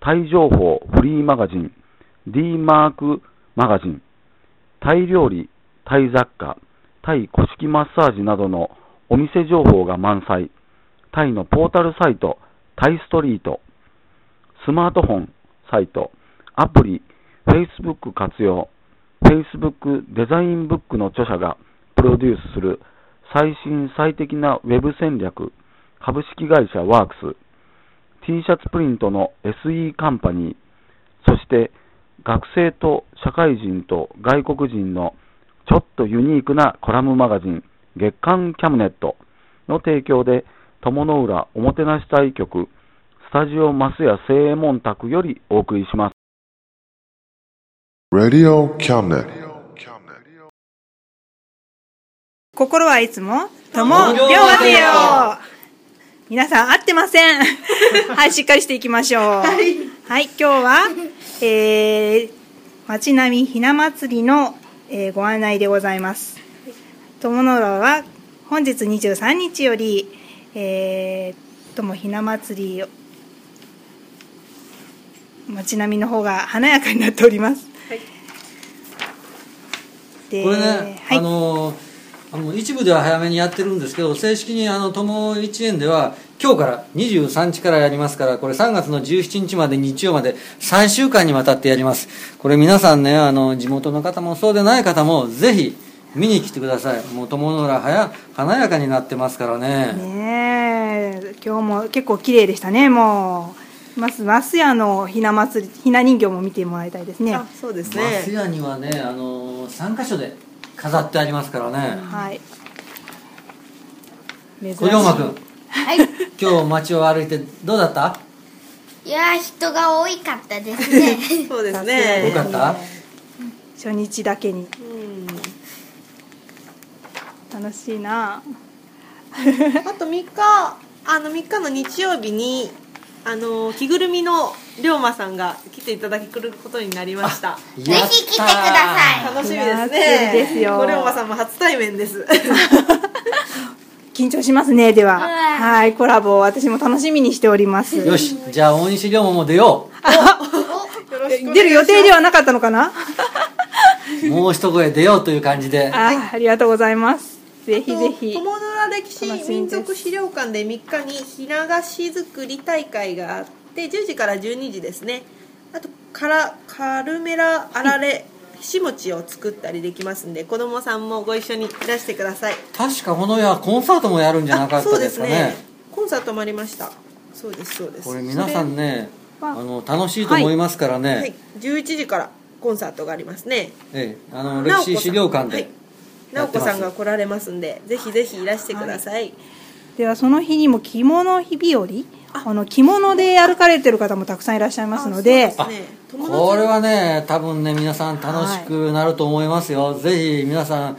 タイ情報フリーマガジン D マークマガジンタイ料理、タイ雑貨、タイ古式マッサージなどのお店情報が満載。タイのポータルサイト、タイストリート。スマートフォン、サイト、アプリ、Facebook 活用。Facebook デザインブックの著者がプロデュースする最新最適なウェブ戦略。株式会社ワークス。T シャツプリントの SE カンパニー。そして学生と社会人と外国人のちょっとユニークなコラムマガジン月刊キャムネットの提供で友の浦おもてなし隊局スタジオマスヤ正右衛門宅よりお送りします。心はいつも友両和せよ皆さん合ってません。はいしっかりしていきましょう。はい、今日は、えー、町並みひな祭りの、えーご案内でございます。友の浦は本日23日よりえー、友ひな祭り町並みの方が華やかになっております、でこれね、はい。あのあの一部では早めにやってるんですけど正式にあの友一園では今日から23日からやりますからこれ3月の17日まで日曜まで3週間にわたってやります。これ皆さんねあの地元の方もそうでない方もぜひ見に来てください。もう友の浦はや華やかになってますからね。ねえ。今日も結構綺麗でしたねもう。まず増屋のひな祭りひな人形も見てもらいたいですね。あそうです松ね屋にはねあの3箇所で飾ってありますからね。はい。小龍馬君はい。今日街を歩いてどうだった？いやー、人が多いかったですね。そうです多ねかった？初日だけに。うん。楽しいな。あと3日あの3日の日曜日にあの着ぐるみの龍馬さんが来ていただくことになりました。ぜひ来てください。楽しみですね。ですよ。小龍馬さんも初対面です。緊張しますねでは。うんはいコラボ私も楽しみにしております。よしじゃあ大西龍馬も出よよろしくお願いします。出る予定ではなかったのかな？う もう一声出ようという感じで。あありがとうございます。ぜひぜひ。友の浦歴史民族資料館で3日にひな菓子作り大会があって10時から12時ですね。あとからカルメラあられひし餅を作ったりできますんで子供さんもご一緒にいらしてください。確かこの夜コンサートもやるんじゃなかったですかね。コンサートもありました。そうですそうです。これ皆さんねあの楽しいと思いますからね、はい、11時からコンサートがありますね。ええ、あの歴史資料館で、はい。直子さんが来られますんでぜひぜひいらしてください、ではその日にも着物日日和あの着物で歩かれてる方もたくさんいらっしゃいますので。これはね多分ね皆さん楽しくなると思いますよ、ぜひ皆さん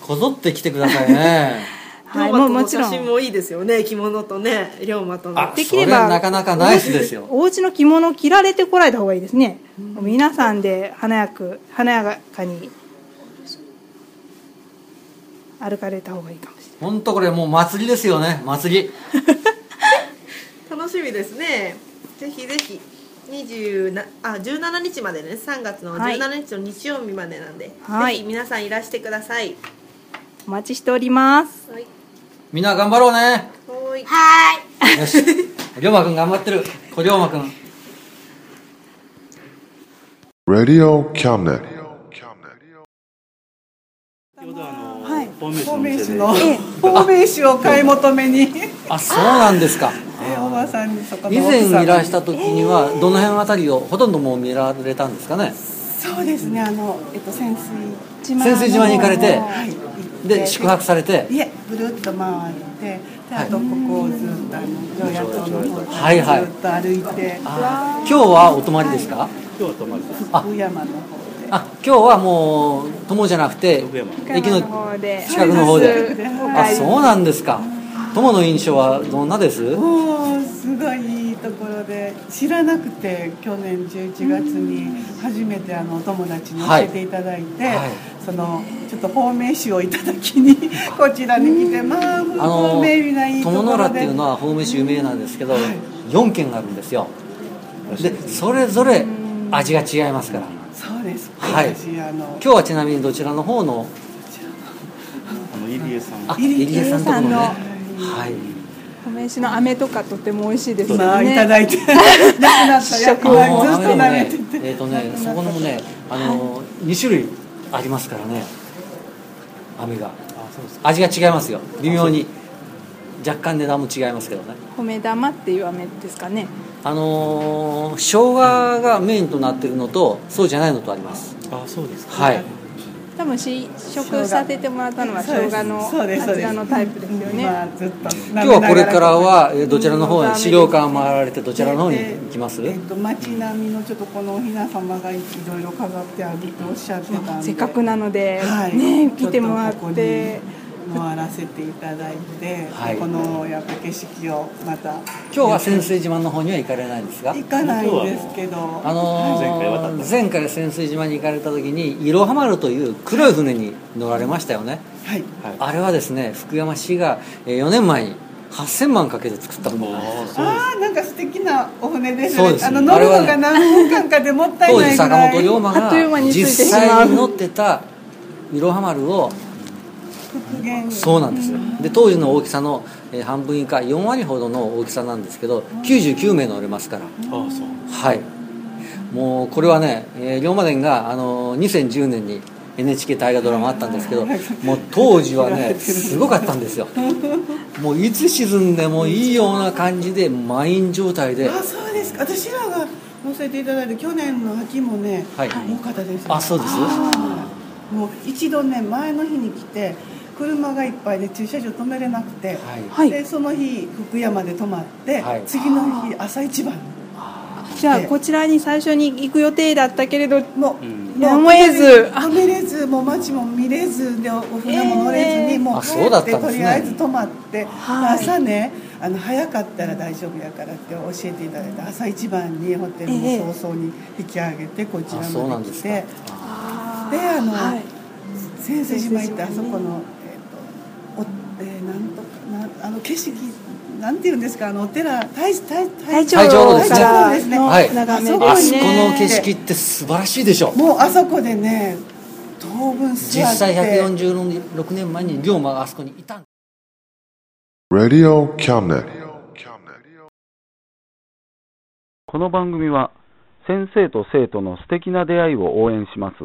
こぞって来てくださいね。はいもうもちろん。写真もいいですよね着物とね龍馬との。あできればそれなかなかナイスですよ。お家の着物を着られてこられた方がいいですね、皆さんで華やく華やかに。歩かれた方がいいかもしれ本当これもう祭りですよね。祭り。楽 しみですね。ぜひぜひ20なあ17日までね。3月のはい。17日の日曜日までなんで、はい。ぜひ皆さんいらしてください。お待ちしております。はい。みんな頑張ろうね。はーい。はーい。よし。龍馬くん頑張ってる。小龍馬くん。Radio Cabinet. はい。フォーメーションのフォーメーションを買い求めに。あそうなんですかえおばさんにそこの以前いらした時にはどの辺あたりをほとんどもう見られたんですかね？そうですねあの、えっと、潜水島潜水島に行かれてはいで宿泊されて。いえぐるっと回ってであとここをずっとあの常夜灯の方はいはい。ずっと歩いて、今日はお泊まりですか？い。福山の方で。あ今日はもう友じゃなくて駅の近くの方で。あそうなんですか友の印象はどんなです？もうすごいいいところで。知らなくて去年11月に初めてあのお友達に教えていただいて、はい。そのちょっとフォーメーションをいただきにこちらに来てまああ本当の便利ないいところで。友の浦っていうのは青梅市有名なんですけど、4軒あるんですよ。でそれぞれ味が違いますから。そうです。はい。私あの今日はちなみにどちらの方の？あの入江さん。あ入江入江さんのところねはさい米酒の飴とかとても美味しいですよね。まあいただいて。なくなった。ずっと舐めねてて。えっ、とねそこのもねあの2種類ありますからね。飴が。味が違いますよ。微妙に。若干値段も違いますけどね。米玉っていう飴ですかね。あのー生姜がメインとなってるのとそうじゃないのとあります。あそうですか。はい多分試食させてもらったのは生姜のあちらのタイプですよね、まあずっと今日はこれからはえーどちらの方うんに資料館回られてどちらの方に行きます？えっと街並みのちょっとこのおひな様がいろいろ飾ってあるっておっしゃってたんで。せっかくなので、はい。ね来てもらって回らせていただいて、はい。このやっぱ景色をまた。今日は潜水島の方には行かれないんですが？行かないんですけど。あのー前回渡った。前回潜水島に行かれた時にいろは丸という黒い船に乗られましたよね。はい。あれはですね福山市がえー4年前に8000万かけて作ったものああそうああなんか素敵なお船ですね。そうです。あの乗るのが何分間かでもったい当時ないぐらい。坂本龍馬あっという間が実際に乗ってたいろは丸をそうなんですよ。で当時の大きさのえー半分以下4割ほどの大きさなんですけど99名乗れますから。ああそうはい。もうこれはね、えー龍馬伝が、あのー2010年に NHK 大河ドラマあったんですけどもう当時はねすごかったんですよ。もういつ沈んでもいいような感じで満員状態で。あそうですか。私らが乗せていただいて去年の秋もね、はい。多かったですあそうです？はいもう一度ね前の日に来て車がいっぱいで駐車場止めれなくて、はい。はい。でその日福山で泊まって、はい。次の日朝一番じゃあこちらに最初に行く予定だったけれどもう、やむを得ず。あ止めれずもう街も見れずでお船も乗れずに、えーもう帰っってとりあえず泊まって、はい。朝ねあの早かったら大丈夫やからって教えていただいて朝一番にホテルええ。も早々に引き上げてこちらまんで来て。であのはい。潜水島行ってあそこの、なんとかなあの景色なんていうんですかあのお寺大大体調体調路ですね。からですね。のはい。眺めああそこですねの景色って素晴らしいでしょ。もうあそこでね当分座って。実際146年前に龍馬があそこにいたん Radio Cabinet. この番組は先生と生徒の素敵な出会いを応援します。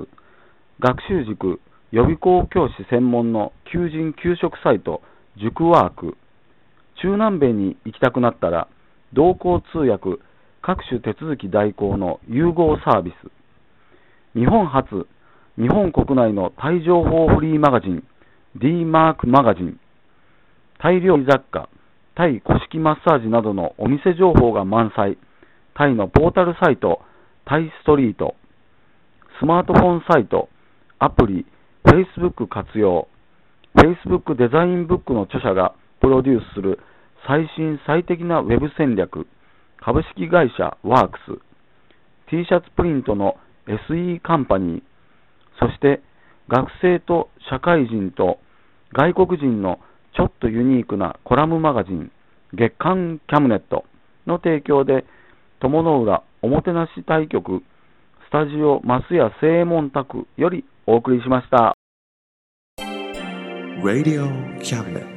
学習塾予備校教師専門の求人・給食サイト塾ワーク。中南米に行きたくなったら同行通訳各種手続き代行の融合サービス。日本初日本国内のタイ情報フリーマガジン D マークマガジン。タイ料理雑貨タイ古式マッサージなどのお店情報が満載。タイのポータルサイト、タイストリート、スマートフォンサイト、アプリ、Facebook 活用、Facebook デザインブックの著者がプロデュースする最新最適なウェブ戦略、株式会社ワークス、T シャツプリントの SE カンパニー、そして学生と社会人と外国人のちょっとユニークなコラムマガジン、月刊キャムネットの提供で、友の浦おもてなし対局スタジオ増屋正門宅よりお送りしました。Radio Cabinet.